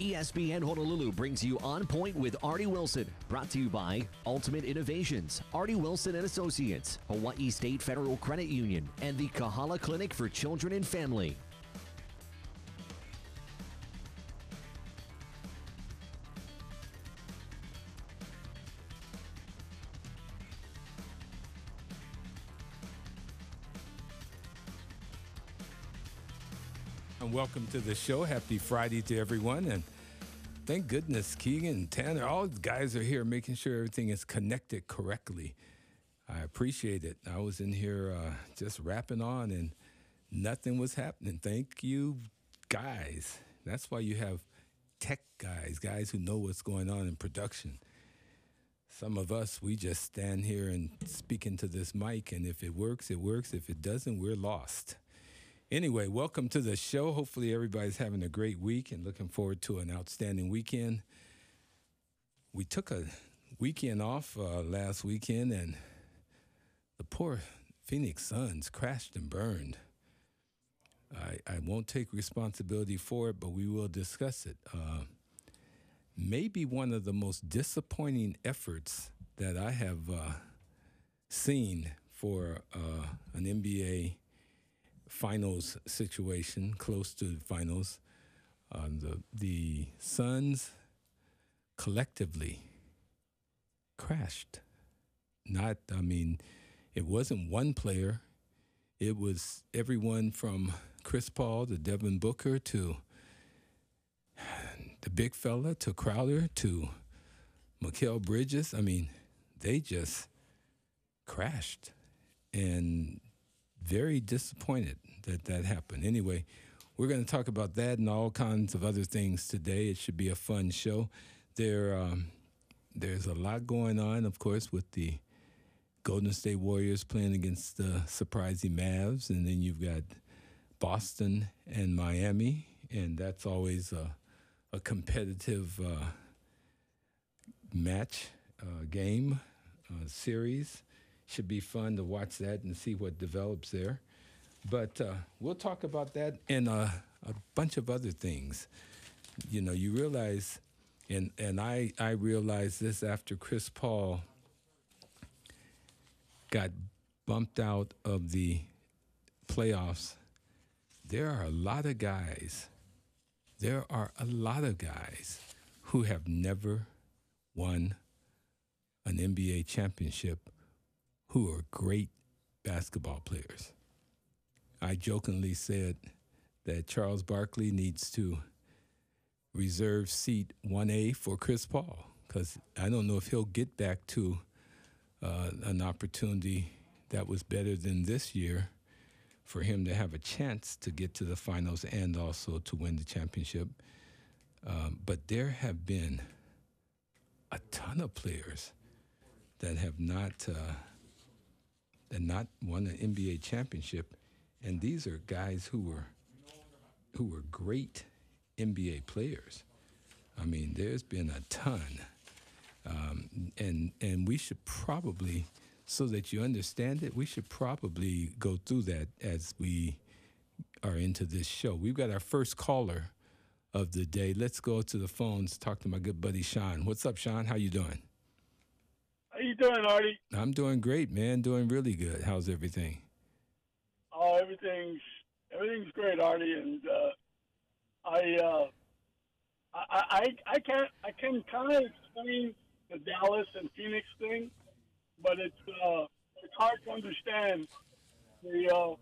ESPN Honolulu brings you On Point with Artie Wilson. Brought to you by Ultimate Innovations, Artie Wilson and Associates, Hawaii State Federal Credit Union, and the Kahala Clinic for Children and Family. And welcome to the show. Happy Friday to everyone. And thank goodness Keegan Tanner, all the guys are here making sure everything is connected correctly. I appreciate it. I was in here uh, just rapping on and nothing was happening. Thank you, guys. That's why you have tech guys, guys who know what's going on in production. Some of us, we just stand here and speak into this mic, and if it works, it works. If it doesn't, we're lost. Anyway, welcome to the show. Hopefully, everybody's having a great week and looking forward to an outstanding weekend. We took a weekend off uh, last weekend, and the poor Phoenix Suns crashed and burned. I, I won't take responsibility for it, but we will discuss it. Uh, maybe one of the most disappointing efforts that I have uh, seen for uh, an NBA finals situation, close to finals. Uh, the the Suns collectively crashed. Not, I mean, it wasn't one player. It was everyone from Chris Paul to Devin Booker to the big fella to Crowder to Mikal Bridges. I mean, they just crashed. And very disappointed that that happened. Anyway, we're going to talk about that and all kinds of other things today. It should be a fun show. There, um, there's a lot going on, of course, with the Golden State Warriors playing against the surprising Mavs, and then you've got Boston and Miami, and that's always a, a competitive uh, match, uh, game, uh, series should be fun to watch that and see what develops there. But uh, we'll talk about that and uh, a bunch of other things. You know, you realize, and and I I realized this after Chris Paul got bumped out of the playoffs. There are a lot of guys. There are a lot of guys who have never won an NBA championship who are great basketball players. I jokingly said that Charles Barkley needs to reserve seat 1A for Chris Paul because I don't know if he'll get back to uh, an opportunity that was better than this year for him to have a chance to get to the finals and also to win the championship. Um, but there have been a ton of players that have not uh, and not won an NBA championship. And these are guys who were who were great NBA players. I mean, there's been a ton, um, and and we should probably, so that you understand it, we should probably go through that as we are into this show. We've got our first caller of the day. Let's go to the phones. Talk to my good buddy Sean. What's up, Sean? How you doing? You doing, Artie? I'm doing great, man. Doing really good. How's everything? Oh, everything's everything's great, Artie, and uh, I, uh, I I I can't I can kind of explain the Dallas and Phoenix thing, but it's uh, it's hard to understand the uh,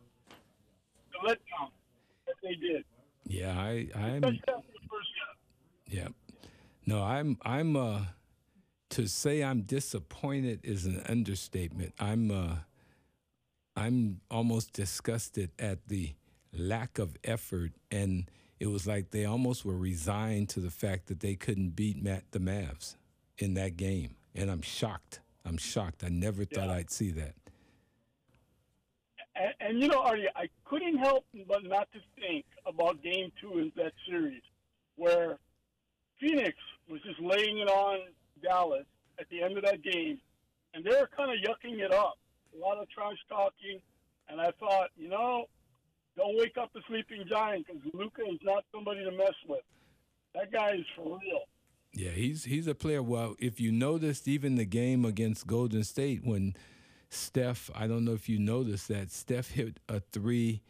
the letdown that they did. Yeah, I I'm. Yeah, no, I'm I'm uh to say I'm disappointed is an understatement. I'm uh, I'm almost disgusted at the lack of effort, and it was like they almost were resigned to the fact that they couldn't beat Matt the Mavs in that game, and I'm shocked. I'm shocked. I never thought yeah. I'd see that. And, and, you know, Artie, I couldn't help but not to think about Game Two in that series, where Phoenix was just laying it on Dallas at the end of that game, and they were kind of yucking it up. A lot of trash talking, and I thought, you know, don't wake up the sleeping giant because Luka is not somebody to mess with. That guy is for real. Yeah, he's he's a player. Well, if you noticed, even the game against Golden State when Steph, I don't know if you noticed that Steph hit a three,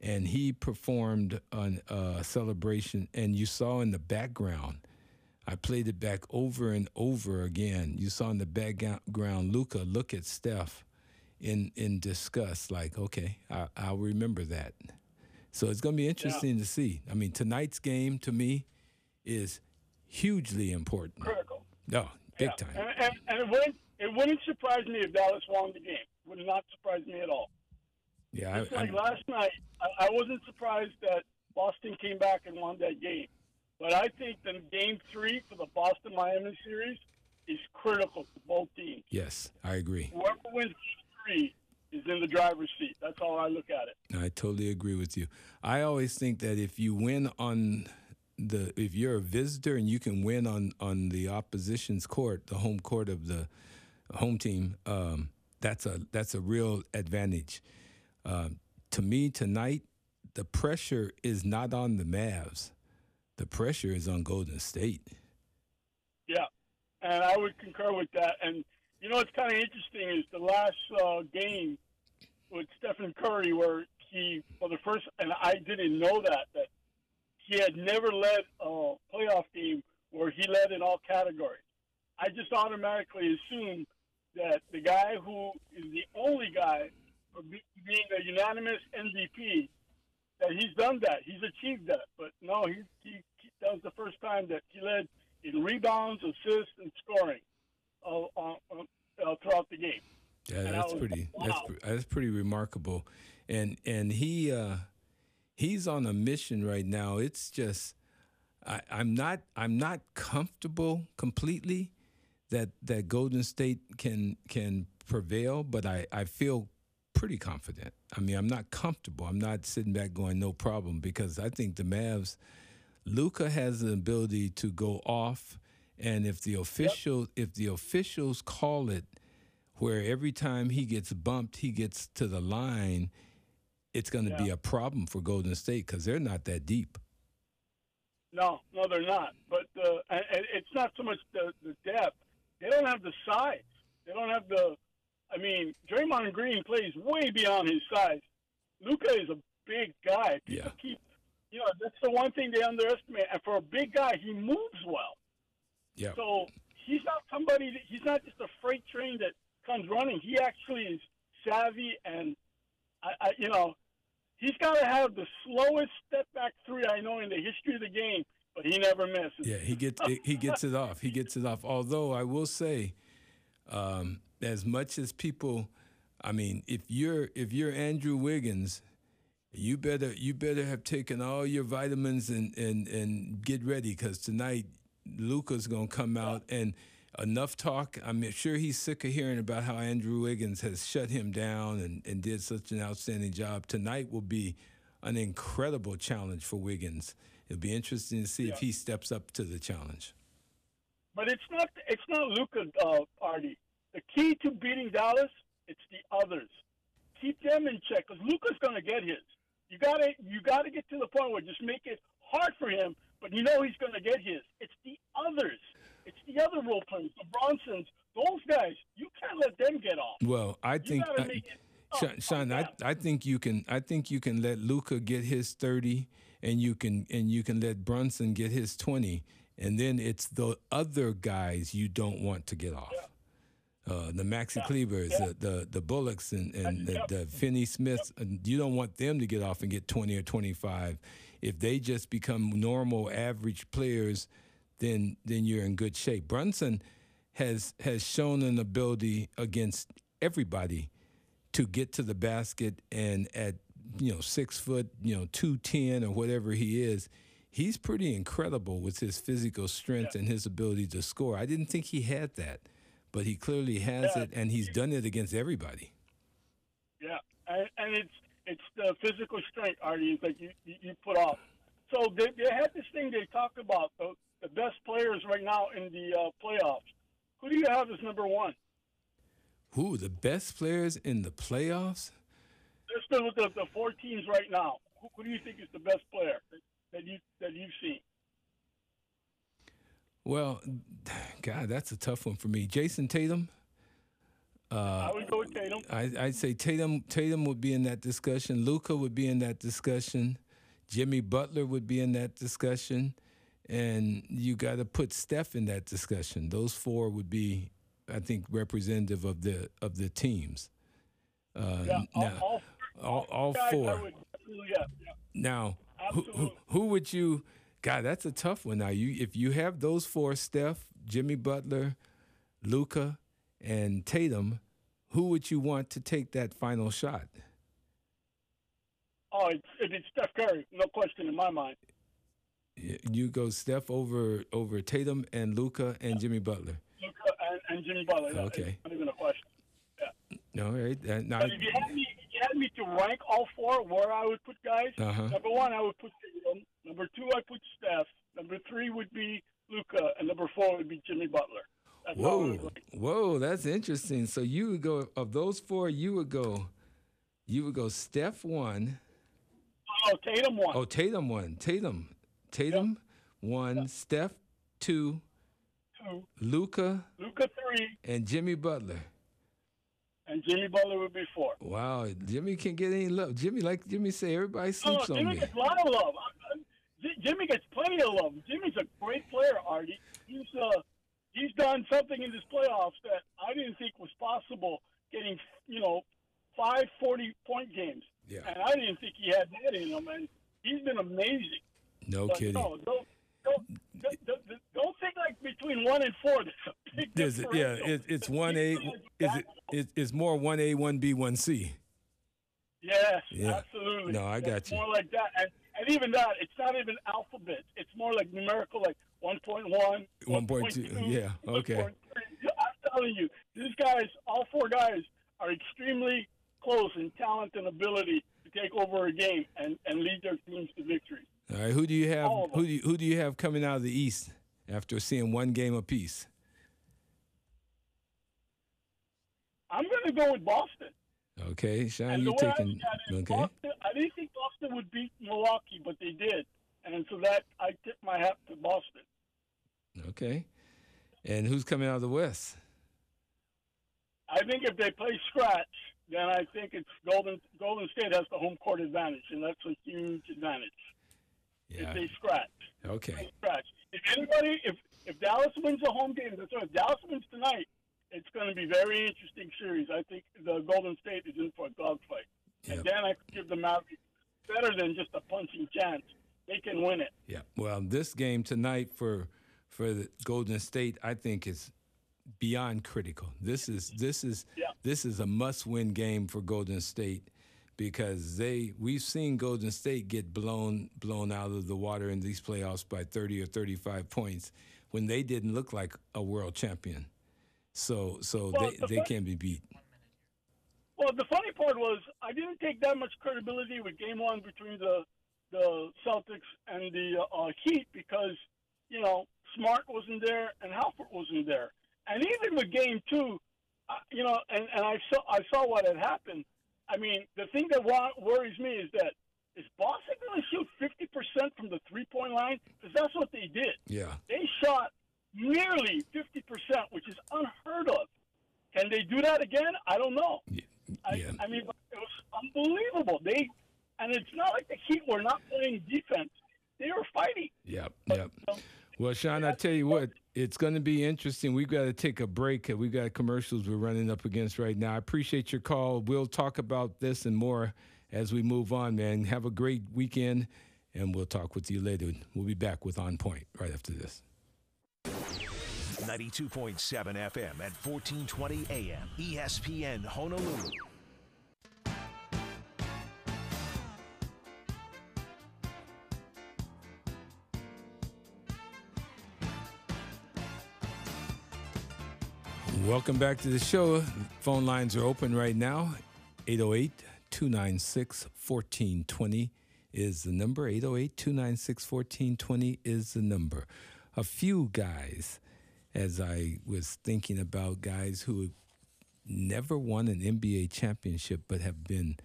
and he performed a uh, celebration, and you saw in the background. I played it back over and over again. You saw in the background Luka look at Steph in in disgust, like, okay, I, will remember that. So it's going to be interesting yeah. to see. I mean, tonight's game to me is hugely important. Critical. Oh, no, big yeah. time. And, and, and, it, wouldn't, it wouldn't surprise me if Dallas won the game. It would not surprise me at all. Yeah, it's I, like I, last night, I, I wasn't surprised that Boston came back and won that game. But I think the game three for the Boston Miami series is critical for both teams. Yes, I agree. Whoever wins three is in the driver's seat. That's how I look at it. I totally agree with you. I always think that if you win on the if you're a visitor and you can win on on the opposition's court, the home court of the home team, um, that's a that's a real advantage. Uh, to me tonight, the pressure is not on the Mavs. The pressure is on Golden State. Yeah, and I would concur with that. And you know what's kind of interesting is the last uh, game with Stephen Curry, where he for the first and I didn't know that that he had never led a playoff game where he led in all categories. I just automatically assumed that the guy who is the only guy for being a unanimous MVP, that he's done that. He's achieved that. But no, he, he, he that was the first time that he led in rebounds, assists, and scoring uh, uh, uh, throughout the game. Yeah, and that's was, pretty. Wow. That's that's pretty remarkable, and and he uh, he's on a mission right now. It's just I, I'm not I'm not comfortable completely that that Golden State can can prevail, but I, I feel pretty confident. I mean, I'm not comfortable. I'm not sitting back going no problem because I think the Mavs, Luka has the ability to go off, and if the officials yep. if the officials call it, where every time he gets bumped, he gets to the line it's going to yeah. be a problem for Golden State because they're not that deep. No, no, they're not. But uh, and it's not so much the, the depth; they don't have the size. They don't have the. I mean, Draymond Green plays way beyond his size. Luka is a big guy. People yeah. keep, you know, that's the one thing they underestimate. And for a big guy, he moves well. Yeah. So he's not somebody. That, he's not just a freight train that comes running. He actually is savvy and, I, I you know, He's got to have the slowest step back three I know in the history of the game, but he never misses. Yeah, he gets he gets it off. He gets it off. Although I will say, um, as much as people, I mean, if you're if you're Andrew Wiggins, you better you better have taken all your vitamins and and and get ready because tonight Luka's gonna come out and enough talk. I'm sure he's sick of hearing about how Andrew Wiggins has shut him down and, and did such an outstanding job. Tonight will be an incredible challenge for Wiggins. It'll be interesting to see yeah. if he steps up to the challenge. But it's not it's not Luka uh, Artie. The key to beating Dallas, it's the others. Keep them in check because Luka's going to get his. You got to you got to get to the point where just make it hard for him, but you know he's going to get his. It's the others. It's the other role players, the Brunsons, those guys. You can't let them get off. Well, I think. I, Sean, Sean I, oh, I think you can I think you can let Luka get his thirty and you can and you can let Brunson get his twenty and then it's the other guys you don't want to get off. Yeah. Uh, the Maxi yeah. Klebers, yeah. the, the the Bullocks, and, and the, the Finney Smiths. You don't want them to get off and get 20 or 25. If they just become normal, average players then then you're in good shape. Brunson has has shown an ability against everybody to get to the basket and at you know six foot you know two ten or whatever he is he's pretty incredible with his physical strength yeah. and his ability to score i didn't think he had that but he clearly has yeah. it and he's done it against everybody yeah and, and it's it's the physical strength artie that you you put off so they, they had this thing they talked about the, the best players right now in the uh, playoffs. Who do you have as number one? Who the best players in the playoffs? Just the, the, the four teams right now. Who, who, do you think is the best player that you that you've seen? Well, God, that's a tough one for me. Jayson Tatum. Uh, I would go with Tatum. I, I'd say Tatum. Tatum would be in that discussion. Luka would be in that discussion. Jimmy Butler would be in that discussion, and you got to put Steph in that discussion. Those four would be, I think, representative of the of the teams. Uh, yeah, now, all, all, all, all four. Would, yeah, yeah. Now, who, who, who would you? God, that's a tough one. Now, you if you have those four, Steph, Jimmy Butler, Luka, and Tatum, who would you want to take that final shot? Oh, it's, it's Steph Curry, no question in my mind. You go Steph over over Tatum and Luka and Jimmy Butler. Luka and, and Jimmy Butler. Okay. Not even a question. Yeah. No, right. Uh, now, but if you had me, had me to rank all four where I would put guys, uh-huh. number one I would put Tatum. Number two I put Steph. Number three would be Luka, and number four would be Jimmy Butler. That's whoa, whoa, that's interesting. So you would go of those four. You would go, you would go Steph one. Oh, Tatum one. Oh, Tatum one. Tatum, Tatum yep. one. Yep. Steph two. Two. Luca. Luka three. And Jimmy Butler. And Jimmy Butler would be four. Wow, Jimmy can't get any love. Jimmy, like Jimmy say, everybody sleeps oh, on Jimmy me. gets a lot of love. Jimmy gets plenty of love. Jimmy's a great player, Artie. He's uh, he's done something in this playoffs that I didn't think was possible. Getting you know five 40 point games. Yeah. And I didn't think he had that in him, and he's been amazing. No but kidding. No, don't, don't, don't, don't, think like between one and four. There's a yeah, it, it's one A. Is it? It's more one A, one B, one C. Yes, yeah. absolutely. No, I got it's you. More like that, and, and even that, it's not even alphabet. It's more like numerical, like 1.1, 1.2. Yeah, okay. I'm telling you, these guys, all four guys, are extremely close in talent and ability to take over a game and, and lead their teams to victory. All right, who do you have? Who do you, who do you have coming out of the East after seeing one game apiece? I'm going to go with Boston. Okay, Sean, you're taking? Okay. Boston, I didn't think Boston would beat Milwaukee, but they did, and so that I tip my hat to Boston. Okay, and who's coming out of the West? I think if they play scratch, then I think it's Golden Golden State has the home court advantage, and that's a huge advantage. Yeah. If they scratch. Okay. They scratch. If anybody, if if Dallas wins the home game, that's right. If Dallas wins tonight, it's going to be very interesting series. I think the Golden State is in for a dogfight, yep. and then I could give the Mavericks better than just a punching chance. They can win it. Yeah. Well, this game tonight for for the Golden State, I think is beyond critical. This is this is yeah. this is a must-win game for Golden State because they we've seen Golden State get blown blown out of the water in these playoffs by 30 or 35 points when they didn't look like a world champion. So so well, they, the they can be beat. Well, the funny part was I didn't take that much credibility with Game One between the the Celtics and the uh, Heat because you know Smart wasn't there and Horford wasn't there. And even with game two, uh, you know, and, and I saw I saw what had happened. I mean, the thing that worries me is that is Boston going to shoot fifty percent from the three point line? Because that's what they did. Yeah, they shot nearly fifty percent, which is unheard of. Can they do that again? I don't know. Yeah. I, I mean, it was unbelievable. They and it's not like the Heat were not playing defense; they were fighting. Yep, yep. But, well, Sean, I tell you what, it's going to be interesting. We've got to take a break. We've got commercials we're running up against right now. I appreciate your call. We'll talk about this and more as we move on, man. Have a great weekend, and we'll talk with you later. We'll be back with On Point right after this. 92.7 FM at 1420 AM, ESPN Honolulu. Welcome back to the show. Phone lines are open right now. 808 296 1420 is the number. 808 296 1420 is the number. A few guys, as I was thinking about guys who never won an NBA championship but have been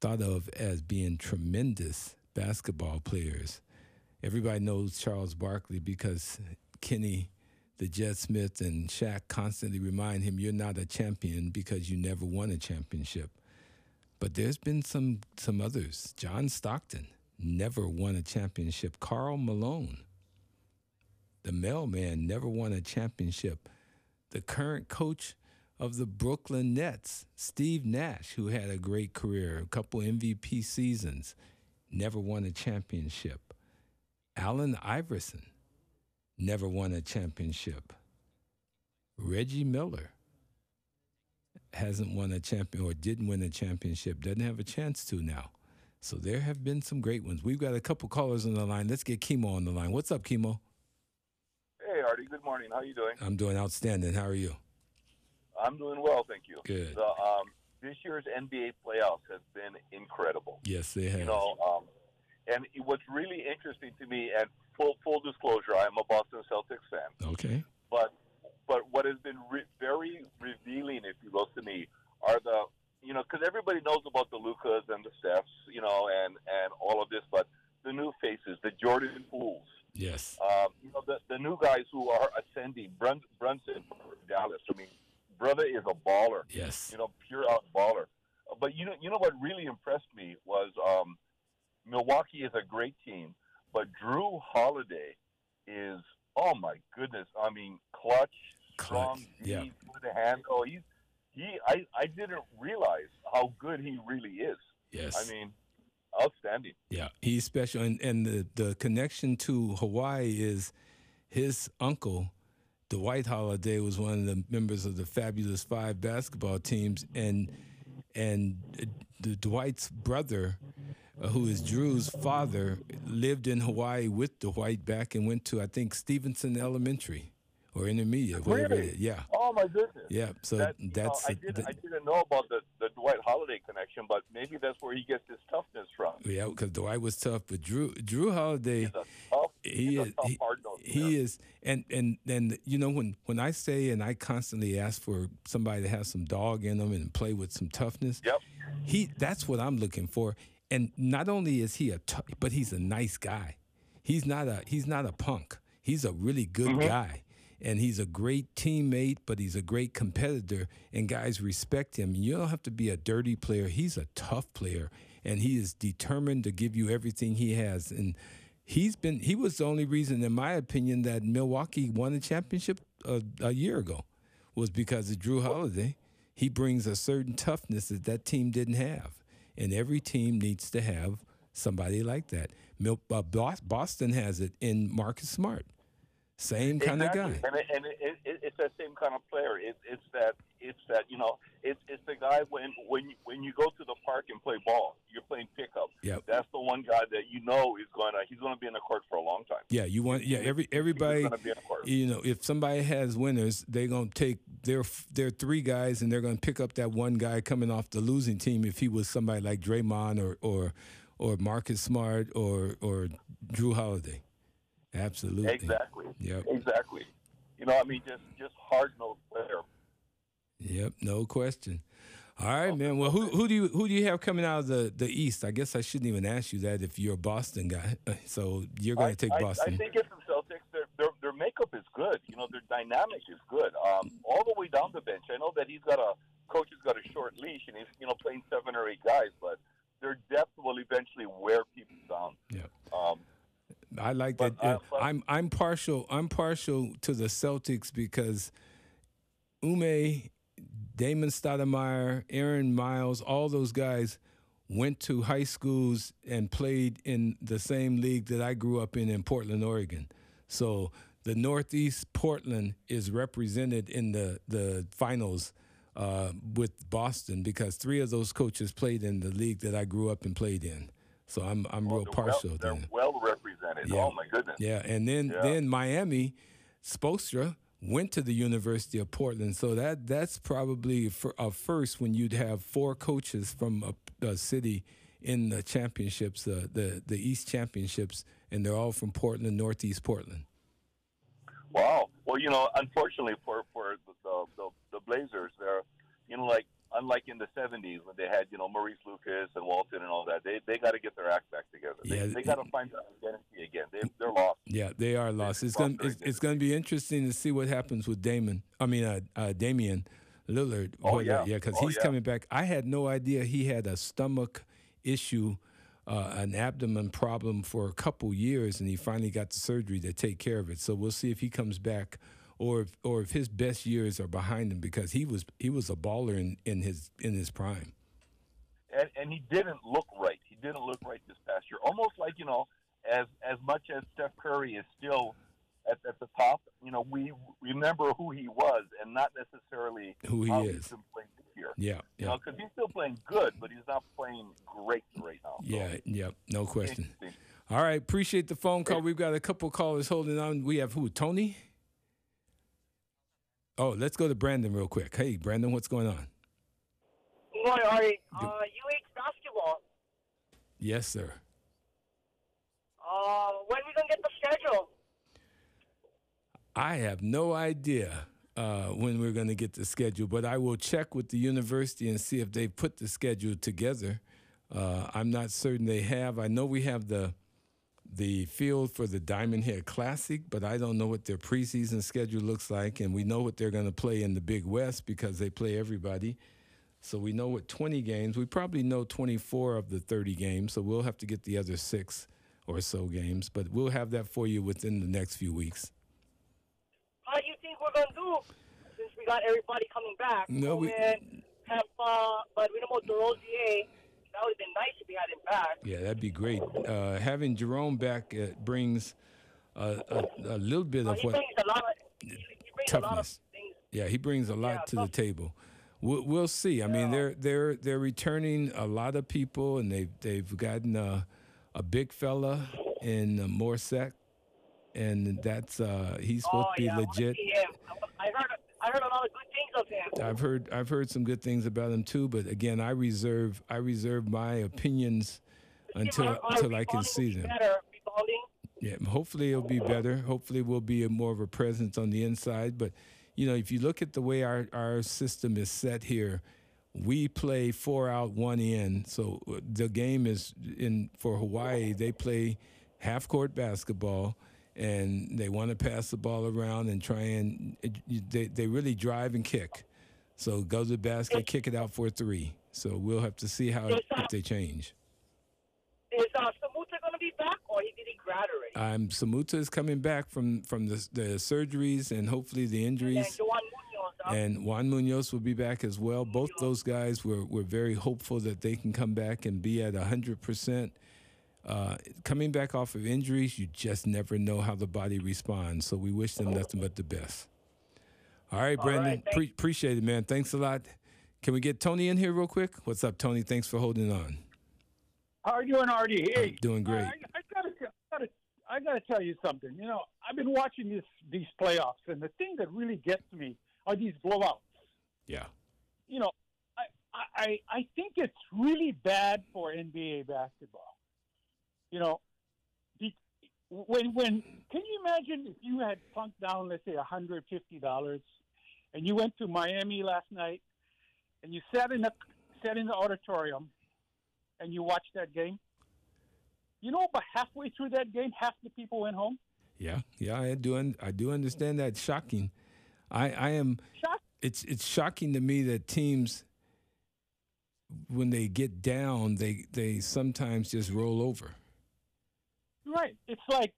thought of as being tremendous basketball players. Everybody knows Charles Barkley because Kenny, the Jet Smith, and Shaq constantly remind him, "You're not a champion because you never won a championship." But there's been some some others. John Stockton never won a championship. Karl Malone, the mailman, never won a championship. The current coach of the Brooklyn Nets, Steve Nash, who had a great career, a couple MVP seasons, never won a championship. Allen Iverson never won a championship. Reggie Miller hasn't won a champion or didn't win a championship, doesn't have a chance to now. So there have been some great ones. We've got a couple callers on the line. Let's get Chemo on the line. What's up, Chemo? Hey, Artie. Good morning. How you doing? I'm doing outstanding. How are you? I'm doing well, thank you. Good. The, um, this year's NBA playoffs has been incredible. Yes, they have. You know, um, and what's really interesting to me, and full full disclosure, I'm a Boston Celtics fan. Okay. But but what has been re- very revealing, if you will, to me, are the you know because everybody knows about the Lukas and the Stephs, you know, and and all of this, but the new faces, the Jordan Pooles. Yes. Um, you know, the, the new guys who are ascending, Brun- Brunson for Dallas. I mean, brother is a baller. Yes. You know, pure out baller. But you know, you know what really impressed me was um, Milwaukee is a great team, but Jrue Holiday is oh my goodness. I mean, clutch, strong, Clutch, yeah. deep with a hand. Oh, he's he. I I didn't realize how good he really is. Yes. I mean, outstanding. Yeah, he's special, and and the the connection to Hawaii is his uncle, Dwight Holiday, was one of the members of the Fabulous Five basketball teams, and and the Dwight's brother, uh, who is Jrue's father, lived in Hawaii with Dwight back and went to I think Stevenson Elementary or intermediate, whatever Really? is. Yeah, Oh my goodness. yeah. So That, you know, that's didn't, th- I didn't know about the, the Dwight Holiday connection, but maybe that's where he gets his toughness from. yeah, because Dwight was tough, but Jrue Jrue Holiday. He's a tough, he is tough he, he is and and and you know when when I say and I constantly ask for somebody to have some dog in them and play with some toughness. Yep. He that's what I'm looking for. And not only is he a tou- but he's a nice guy. He's not a he's not a punk. He's a really good Mm-hmm. guy. And he's a great teammate, but he's a great competitor, and guys respect him. You don't have to be a dirty player. He's a tough player, and he is determined to give you everything he has. And he's been he was the only reason, in my opinion, that Milwaukee won the championship a, a year ago, was because of Jrue Holiday. He brings a certain toughness that that team didn't have, and every team needs to have somebody like that. Uh, Bos- Boston has it in Marcus Smart, same kind exactly. of guy. And, it, and it, it, it's that same kind of player. It, it's that it's that you know it's it's the guy when when you, when you go to the park and play ball, you're playing pickup. Yep. That's the one guy that you know is going to he's going to be in the court for a long time. Yeah, you want yeah every everybody. going to be in the court. You know, if somebody has winners, they're gonna take their their three guys and they're gonna pick up that one guy coming off the losing team. If he was somebody like Draymond or or or Marcus Smart or or Jrue Holiday, absolutely. Exactly. Yep. Exactly. You know, I mean, just just hard nosed player. Yep. No question. All right, man. Well, who who do you who do you have coming out of the, the East? I guess I shouldn't even ask you that if you're a Boston guy. So you're going to take I, Boston. I think it's the Celtics. Their, their their makeup is good. You know, their dynamic is good. Um, all the way down the bench. I know that he's got a coach has got a short leash and he's you know playing seven or eight guys, but their depth will eventually wear people down. Yep. Um, I like But, that. uh, I'm I'm partial. I'm partial to the Celtics because Ime, Damon Stoudemire, Aaron Miles, all those guys went to high schools and played in the same league that I grew up in in Portland, Oregon. So the Northeast Portland is represented in the the finals uh, with Boston because three of those coaches played in the league that I grew up and played in. So I'm I'm real partial well, to they're them. well represented. Yeah. Oh my goodness. Yeah, and then Yeah. then Miami, Spoelstra went to the University of Portland, so that that's probably for a first when you'd have four coaches from a, a city in the championships, uh, the the East championships, and they're all from Portland, Northeast Portland. Wow. Well, you know, unfortunately for for the the, the, the Blazers, they're you know like unlike in the '70s when they had you know Maurice Lucas and Walton and all that, they they got to get their act back together. They, Yeah, they got to find their identity again. They they're lost. Yeah, they are lost. It's going it's, it's going to be interesting to see what happens with Damon. I mean, uh, uh, Damian Lillard. Oh, yeah. yeah, because Oh, he's yeah. coming back. I had no idea he had a stomach issue, uh, an abdomen problem for a couple years, and he finally got the surgery to take care of it. So we'll see if he comes back, or if, or if his best years are behind him because he was he was a baller in, in his in his prime. and and he didn't look right. He didn't look right this past year. Almost like you know, as as much as Steph Curry is still at, at the top, you know, we remember who he was and not necessarily Who he is. he's been playing this year. Yeah, You yeah, know, because he's still playing good, but he's not playing great right now. So, yeah, yeah. No question. All right, appreciate the phone call. We've got a couple callers holding on. We have who? Tony? Oh, let's go to Brandon real quick. Hey, Brandon, what's going on? Good morning, Artie. Uh, UH basketball. Yes, sir. Uh, when we gonna get the schedule? I have no idea uh, when we're going to get the schedule, but I will check with the university and see if they put the schedule together. Uh, I'm not certain they have. I know we have the the field for the Diamond Head Classic, but I don't know what their preseason schedule looks like, and we know what they're going to play in the Big West because they play everybody. So we know what 20 games. We probably know 24 of the 30 games, so we'll have to get the other six or so games, but we'll have that for you within the next few weeks. How do you think we're gonna do since we got everybody coming back? No, So, we- have uh, but we know about DeRozier. That would have been nice if we had him back. Yeah, that'd be great. Uh, having Jerome back uh, brings a, a, a little bit of what. brings a lot. Of, he, he brings a lot of Toughness. Yeah, he brings a lot Yeah, to the table. We'll, we'll see. I mean, they're they're they're returning a lot of people, and they've they've gotten a, a big fella in Morsec, and that's uh, he's supposed oh to be yeah, legit. I, I heard. I heard a lot of good things of him. I've heard I've heard some good things about him too, but again, I reserve I reserve my opinions until our until I can see them. Better. Yeah, hopefully it'll be better. Hopefully we'll be a more of a presence on the inside. But you know, if you look at the way our, our system is set here, we play four out, one in. So uh, the game is in for Hawaii. They play half court basketball, and they want to pass the ball around and try and they they really drive and kick. So go to the basket, kick it out for three. So we'll have to see how if they change. Is uh, Samuta gonna be back, or he did he grad already? Um, Samuta is coming back from from the, the surgeries and hopefully the injuries. and. Juan Munoz. Huh? And Juan Munoz will be back as well. Both those guys were, were very hopeful that they can come back and be at 100%. Uh, coming back off of injuries, you just never know how the body responds. So we wish them nothing but the best. All right, Brandon. right, thanks. pre- appreciate it, man. Thanks a lot. Can we get Tony in here real quick? What's up, Tony? Thanks for holding on. How are you doing, Artie? Hey, I'm doing great. I, I gotta, gotta, I gotta tell you something. You know, I've been watching this these playoffs, and the thing that really gets me are these blowouts. Yeah. You know, I, I, I- I think it's really bad for NBA basketball. You know, when when can you imagine if you had plunked down, let's say, hundred fifty dollars, and you went to Miami last night, and you sat in the sat in the auditorium, and you watched that game. You know, but halfway through that game, half the people went home. Yeah. Yeah, I do. Un- I do understand that. Shocking. I, I am. Shocked. it's it's shocking to me that teams when they get down they they sometimes just roll over Right. It's like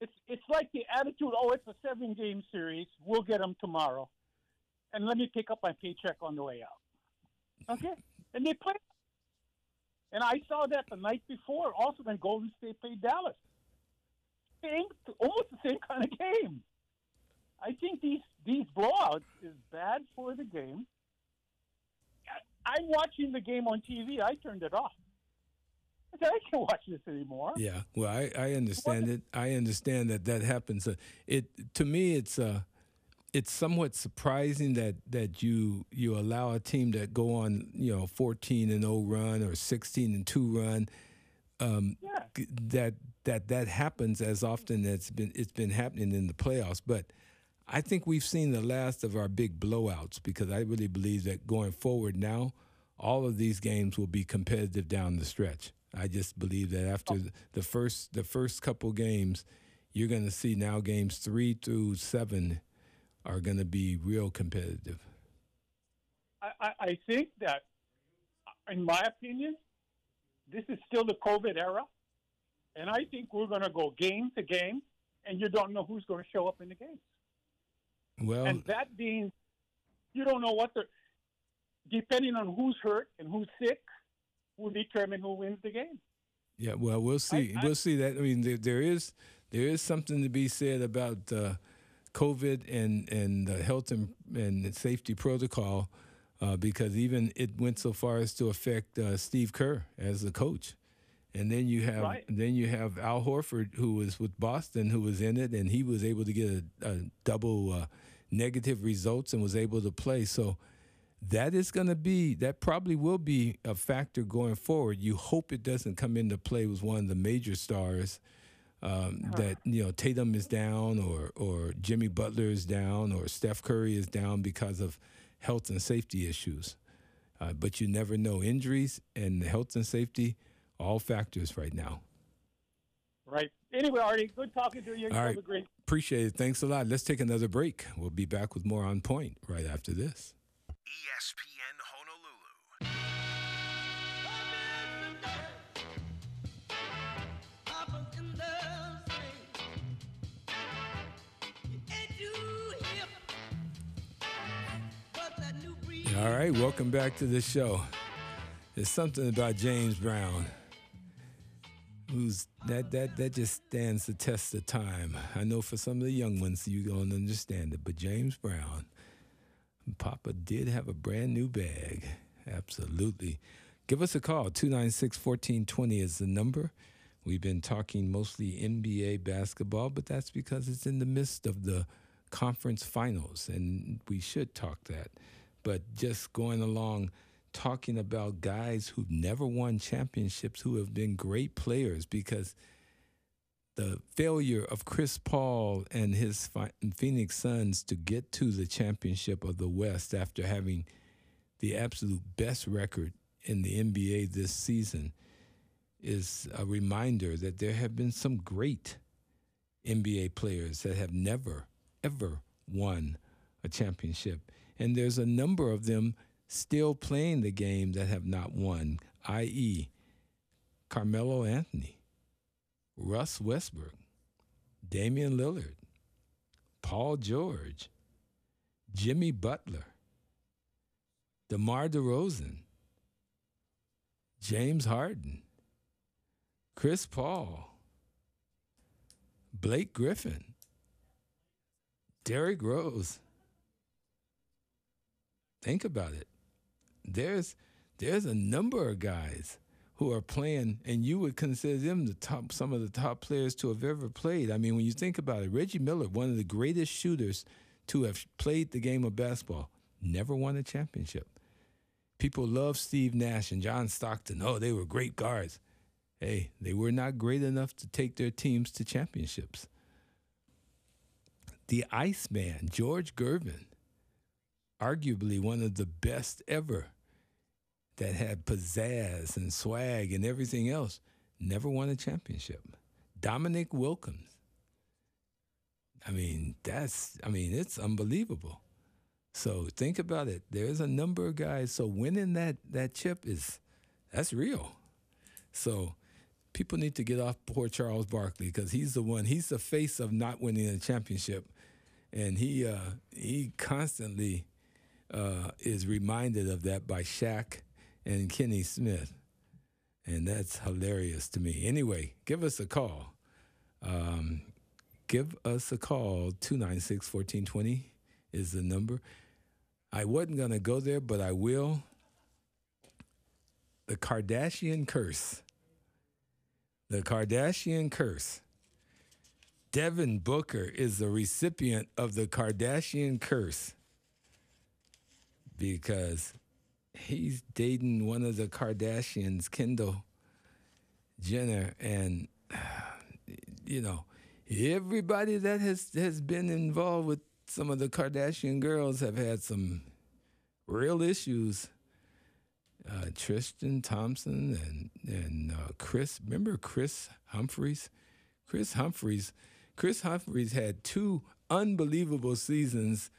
it's it's like the attitude. Oh, it's a seven game series. We'll get them tomorrow, and let me pick up my paycheck on the way out. Okay, and they play. And I saw that the night before, also when Golden State played Dallas. Same, almost the same kind of game. I think these these blowouts is bad for the game. I- I'm watching the game on TV. I turned it off. I can't watch this anymore. yeah well i i understand it i understand that that happens uh, it to me it's uh it's somewhat surprising that that you you allow a team that go on you know 14 and 0 run or 16 and 2 run um Yeah. that that that happens as often as it's been it's been happening in the playoffs but I think we've seen the last of our big blowouts because I really believe that going forward now all of these games will be competitive down the stretch. I just believe that after oh. the first the first couple games you're going to see now games three through seven are going to be real competitive. I, I, think that, in my opinion, this is still the COVID era, and I think we're going to go game to game, and you don't know who's going to show up in the game. Well, and that means you don't know what the depending on who's hurt and who's sick will determine who wins the game. Yeah, well, we'll see. I, I, we'll see that. I mean, there, there is there is something to be said about uh, COVID and and the health and, and safety protocol uh, because even it went so far as to affect uh, Steve Kerr as the coach. And then you have right. then you have Al Horford who was with Boston who was in it and he was able to get a, a double uh, negative results and was able to play. So that is going to be that probably will be a factor going forward. You hope it doesn't come into play with one of the major stars. Um, uh-huh. That you know Tatum is down, or or Jimmy Butler is down, or Steph Curry is down because of health and safety issues. Uh, but you never know. Injuries and health and safety, all factors right now. Right. Anyway, Artie, good talking to you. All right. Appreciate it. Thanks a lot. Let's take another break. We'll be back with more on point right after this. ESPN Honolulu. All right, welcome back to the show. There's something about James Brown who's that that that just stands the test of time. I know for some of the young ones you don't understand it, but James Brown Papa did have a brand new bag. Absolutely. Give us a call. 296 1420 is the number. We've been talking mostly NBA basketball, but that's because it's in the midst of the conference finals, and we should talk that. But just going along, talking about guys who've never won championships who have been great players because – the failure of Chris Paul and his Phoenix Suns to get to the championship of the West after having the absolute best record in the NBA this season is a reminder that there have been some great NBA players that have never, ever won a championship. And there's a number of them still playing the game that have not won, i.e., Carmelo Anthony. Russ Westbrook, Damian Lillard, Paul George, Jimmy Butler, DeMar DeRozan, James Harden, Chris Paul, Blake Griffin, Derrick Rose. Think about it. There's there's a number of guys who are playing, and you would consider them the top, some of the top players to have ever played. I mean, when you think about it, Reggie Miller, one of the greatest shooters to have played the game of basketball, never won a championship. People love Steve Nash and John Stockton. Oh, they were great guards. Hey, they were not great enough to take their teams to championships. The Iceman, George Gervin, arguably one of the best ever that had pizzazz and swag and everything else, never won a championship. Dominique Wilkins. I mean, that's, I mean, it's unbelievable. So think about it. There's a number of guys. So winning that, that chip is, that's real. So people need to get off poor Charles Barkley because he's the one, he's the face of not winning a championship. And he, uh, he constantly uh, is reminded of that by Shaq and Kenny Smith. And that's hilarious to me. Anyway, give us a call. Um, give us a call. 296 1420 is the number. I wasn't going to go there, but I will. The Kardashian curse. The Kardashian curse. Devin Booker is the recipient of the Kardashian curse because he's dating one of the Kardashians, Kendall Jenner, and you know, everybody that has has been involved with some of the Kardashian girls have had some real issues. Uh, Tristan Thompson and and uh, Kris, remember Kris Humphries? Kris Humphries Kris Humphries had two unbelievable seasons,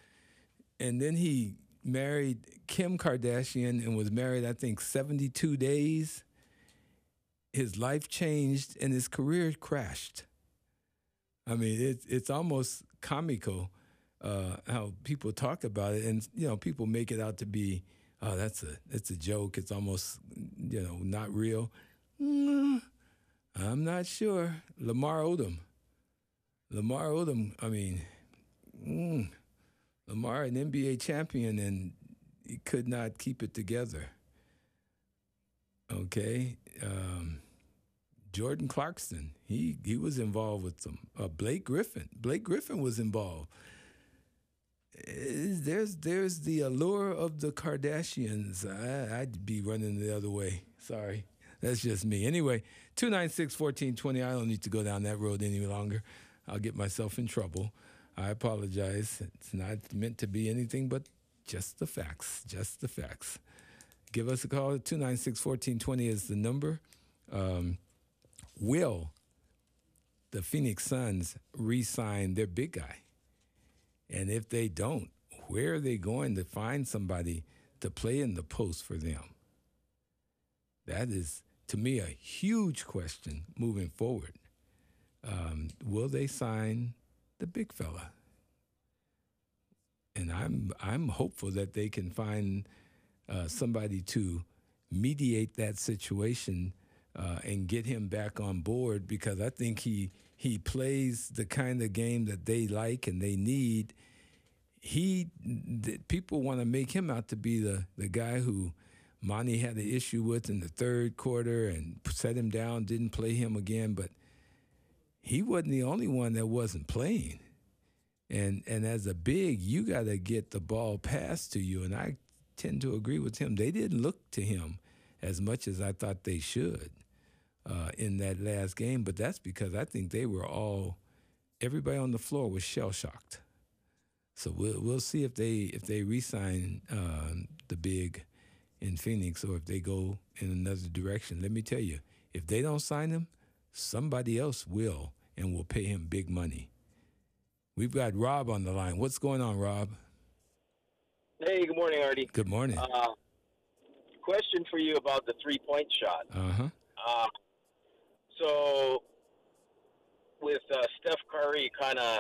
and then he married Kim Kardashian and was married, I think, 72 days. His life changed and his career crashed. I mean, it's it's almost comical uh, how people talk about it, and you know, people make it out to be, oh, that's a it's a joke. It's almost you know not real. Mm, I'm not sure. Lamar Odom. Lamar Odom. I mean, mm, Lamar, an NBA champion, and he could not keep it together. Okay. Um, Jordan Clarkson, he he was involved with them. Uh, Blake Griffin, Blake Griffin was involved. There's there's the allure of the Kardashians. I, I'd be running the other way. Sorry, that's just me. Anyway, 296 1420. I don't need to go down that road any longer. I'll get myself in trouble. I apologize. It's not meant to be anything but just the facts. Just the facts. Give us a call. 296 1420 is the number. Um, will the Phoenix Suns re sign their big guy? And if they don't, where are they going to find somebody to play in the post for them? That is, to me, a huge question moving forward. Um, will they sign the big fella? And I'm I'm hopeful that they can find uh, somebody to mediate that situation uh, and get him back on board because I think he he plays the kind of game that they like and they need. He the, people want to make him out to be the the guy who Monty had an issue with in the third quarter and set him down, didn't play him again, but he wasn't the only one that wasn't playing. And and as a big, you got to get the ball passed to you. And I tend to agree with him. They didn't look to him as much as I thought they should uh, in that last game, but that's because I think they were all everybody on the floor was shell shocked. So we'll we'll see if they if they resign uh, the big in Phoenix or if they go in another direction. Let me tell you, if they don't sign him, somebody else will and will pay him big money. We've got Rob on the line. What's going on, Rob? Hey, good morning, Artie. Good morning. Uh, question for you about the three point shot. Uh-huh. Uh, so, with uh, Steph Curry kind of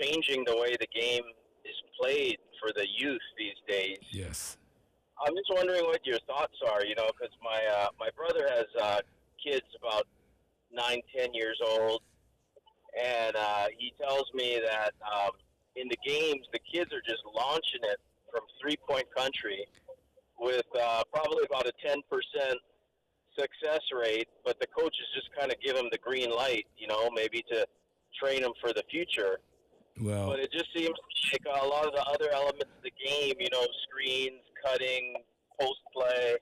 changing the way the game is played for the youth these days, Yes. I'm just wondering what your thoughts are. You know, because my uh, my brother has uh, kids about nine, ten years old, and uh, he tells me that um, in the games the kids are just launching it from three point country with uh, probably about a ten percent success rate, but the coaches just kind of give them the green light, you know, maybe to train them for the future. Well, But it just seems like a lot of the other elements of the game, you know, screens, cutting, post play,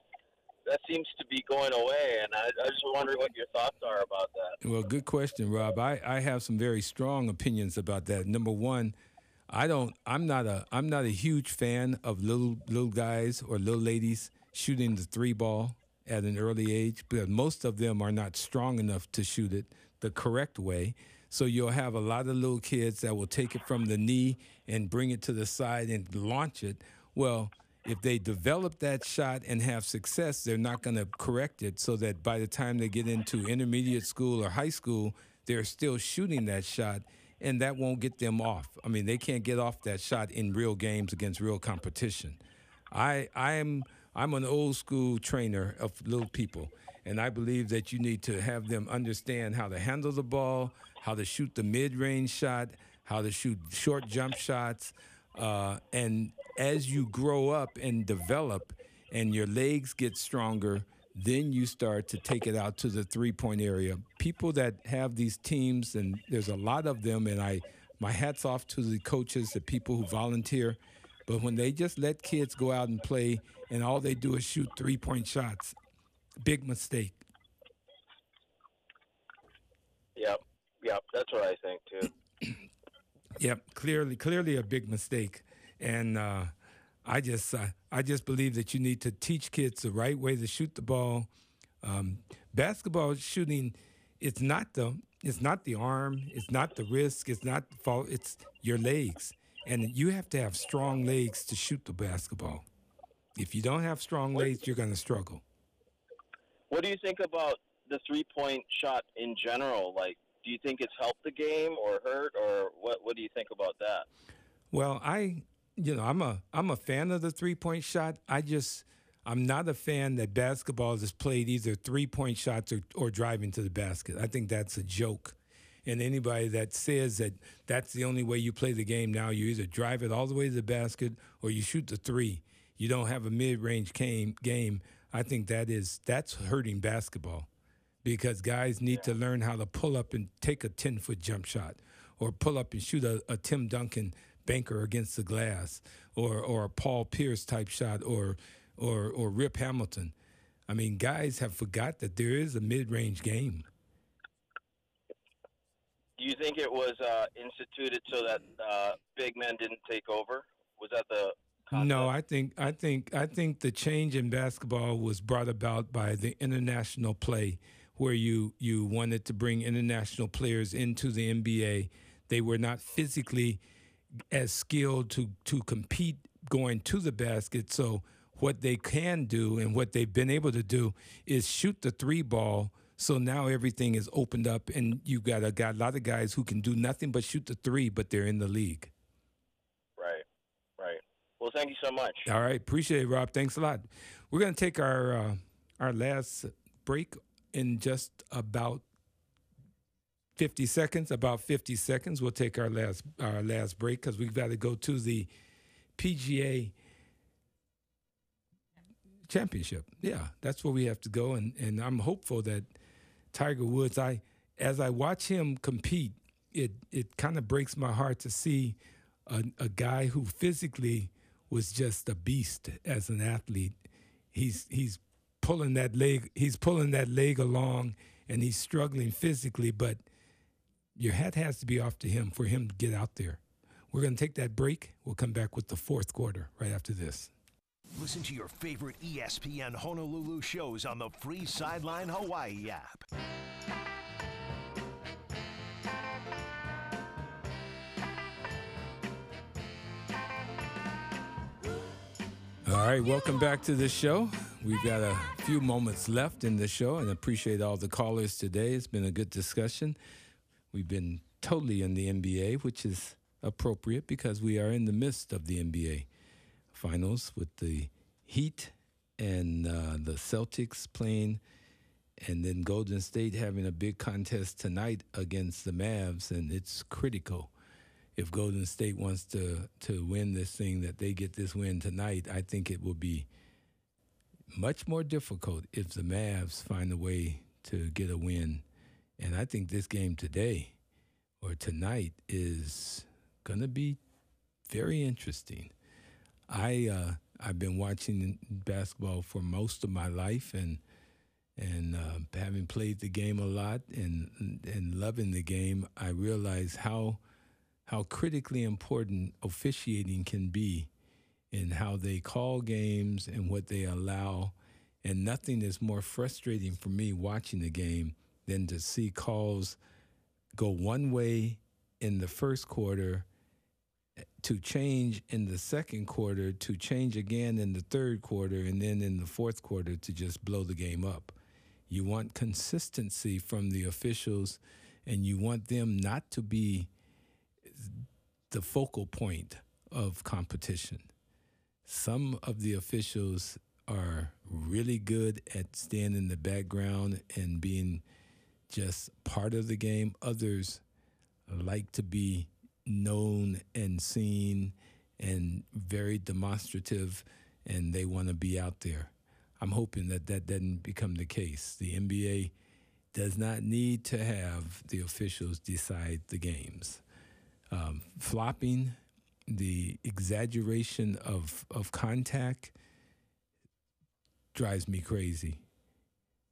that seems to be going away. And I, I just wonder what your thoughts are about that. Well, good question, Rob. I, I have some very strong opinions about that. Number one, I don't. I'm not a. I'm not a huge fan of little little guys or little ladies shooting the three ball at an early age because most of them are not strong enough to shoot it the correct way. So you'll have a lot of little kids that will take it from the knee and bring it to the side and launch it. Well, if they develop that shot and have success, they're not going to correct it so that by the time they get into intermediate school or high school, they're still shooting that shot and that won't get them off. I mean, they can't get off that shot in real games against real competition. I I'm I'm an old school trainer of little people, and I believe that you need to have them understand how to handle the ball, how to shoot the mid-range shot, how to shoot short jump shots, uh, and as you grow up and develop, and your legs get stronger, then you start to take it out to the three-point area. People that have these teams, and there's a lot of them, and I my hats off to the coaches, the people who volunteer. But when they just let kids go out and play and all they do is shoot three point shots, big mistake. Yep, yep, that's what I think too. Yep, clearly, clearly a big mistake. And uh, I just, uh, I just believe that you need to teach kids the right way to shoot the ball. Um, basketball shooting, it's not the, it's not the arm, it's not the wrist, it's not the fault, it's your legs. And you have to have strong legs to shoot the basketball. If you don't have strong legs, you're going to struggle. What do you think about the three point shot in general? Like, do you think it's helped the game or hurt, or what? What do you think about that? Well, I, you know, I'm a I'm a fan of the three point shot. I just I'm not a fan that basketball is played either three point shots or, or driving to the basket. I think that's a joke. And anybody that says that that's the only way you play the game now, you either drive it all the way to the basket or you shoot the three. You don't have a mid range game. Game. I think that is that's hurting basketball because guys need yeah. to learn how to pull up and take a ten foot jump shot or pull up and shoot a, a Tim Duncan banker against the glass or or a Paul Pierce type shot or or or Rip Hamilton. I mean, guys have forgot that there is a mid-range game. Do you think it was uh, instituted so that uh, big men didn't take over? Was that the concept? No, I think I think I think the change in basketball was brought about by the international play, where you you wanted to bring international players into the NBA. They were not physically as skilled to to compete going to the basket, so what they can do and what they've been able to do is shoot the three ball. So now everything is opened up, and you've got a, got a lot of guys who can do nothing but shoot the three, but they're in the league. Right, right. Well, thank you so much. All right, appreciate it, Rob. Thanks a lot. We're going to take our uh, our last break in just about 50 seconds. About 50 seconds, we'll take our last our last break because we've got to go to the PGA championship. Yeah, that's where we have to go, and and I'm hopeful that Tiger Woods. I as I watch him compete, it it kind of breaks my heart to see a, a guy who physically was just a beast as an athlete. He's he's pulling that leg. He's pulling that leg along, and he's struggling physically. But your hat has to be off to him for him to get out there. We're going to take that break. We'll come back with the fourth quarter right after this. Listen to your favorite ESPN Honolulu shows on the free Sideline Hawaii app. All right, welcome back to the show. We've got a few moments left in the show and appreciate all the callers today. It's been a good discussion. We've been totally in the NBA, which is appropriate because we are in the midst of the NBA finals with the Heat and uh, the Celtics playing, and then Golden State having a big contest tonight against the Mavs, and it's critical. If Golden State wants to to win this thing, that they get this win tonight, I think it will be much more difficult if the Mavs find a way to get a win. And I think this game today or tonight is going to be very interesting. I uh, I've been watching basketball for most of my life, and and uh, having played the game a lot and and loving the game, I realize how how critically important officiating can be in how they call games and what they allow. And nothing is more frustrating for me watching the game than to see calls go one way in the first quarter to change in the second quarter, to change again in the third quarter, and then in the fourth quarter to just blow the game up. You want consistency from the officials, and you want them not to be the focal point of competition. Some of the officials are really good at staying in the background and being just part of the game. Others like to be known and seen and very demonstrative, and they want to be out there. I'm hoping that that doesn't become the case. The NBA does not need to have the officials decide the games. Um, flopping, the exaggeration of, of contact drives me crazy.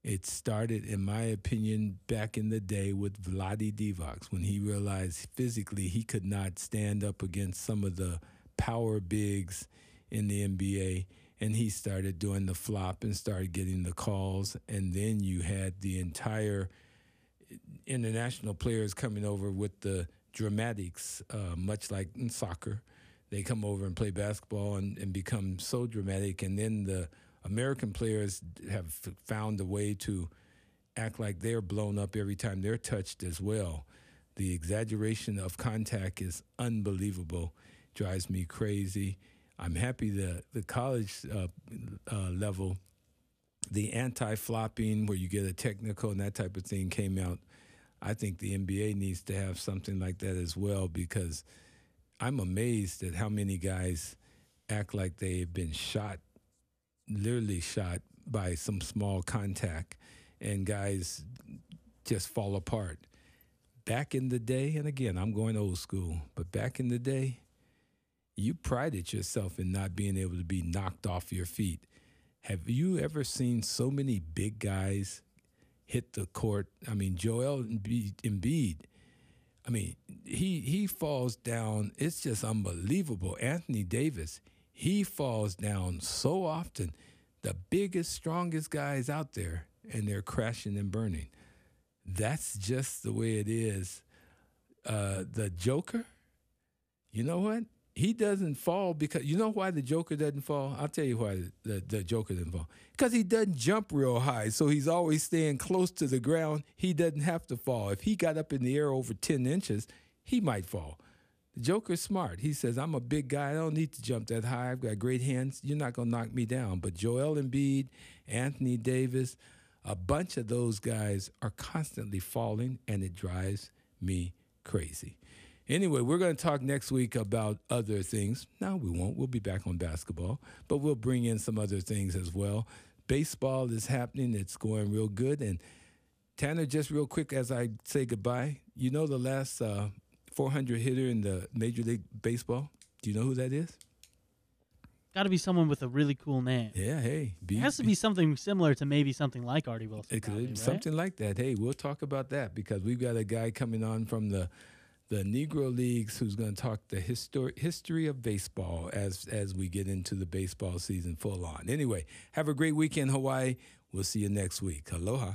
It started, in my opinion, back in the day with Vlade Divac when he realized physically he could not stand up against some of the power bigs in the NBA. And he started doing the flop and started getting the calls. And then you had the entire international players coming over with the dramatics, uh, much like in soccer. They come over and play basketball and, and become so dramatic, and then the American players have found a way to act like they're blown up every time they're touched as well. The exaggeration of contact is unbelievable, drives me crazy. I'm happy the the college uh, uh, level, the anti-flopping where you get a technical and that type of thing came out. I think the NBA needs to have something like that as well because I'm amazed at how many guys act like they've been shot, literally shot by some small contact, and guys just fall apart. Back in the day, and again, I'm going old school, but back in the day, you prided yourself in not being able to be knocked off your feet. Have you ever seen so many big guys hit the court? I mean, Joel Embiid. I mean, he he falls down. It's just unbelievable. Anthony Davis, he falls down so often. The biggest, strongest guys out there, and they're crashing and burning. That's just the way it is. Uh, the Joker, you know what? he doesn't fall because you know why the Joker doesn't fall. I'll tell you why the, the, the Joker doesn't fall. Because he doesn't jump real high, so he's always staying close to the ground. He doesn't have to fall. If he got up in the air over ten inches, he might fall. Joker's smart. He says, "I'm a big guy. I don't need to jump that high. I've got great hands. You're not gonna knock me down." But Joel Embiid, Anthony Davis, a bunch of those guys are constantly falling, and it drives me crazy. Anyway, we're going to talk next week about other things. No, we won't. We'll be back on basketball, but we'll bring in some other things as well. Baseball is happening, it's going real good. And Tanner, just real quick as I say goodbye, you know the last uh, 400 hitter in the Major League Baseball? Do you know who that is? Got to be someone with a really cool name. Yeah, hey. Be, it has to be something similar to maybe something like Artie Wilson. It could, something like that. Hey, we'll talk about that because we've got a guy coming on from the the Negro Leagues, who's going to talk the histor- history of baseball as as we get into the baseball season full on. Anyway, have a great weekend, Hawaii. We'll see you next week. Aloha.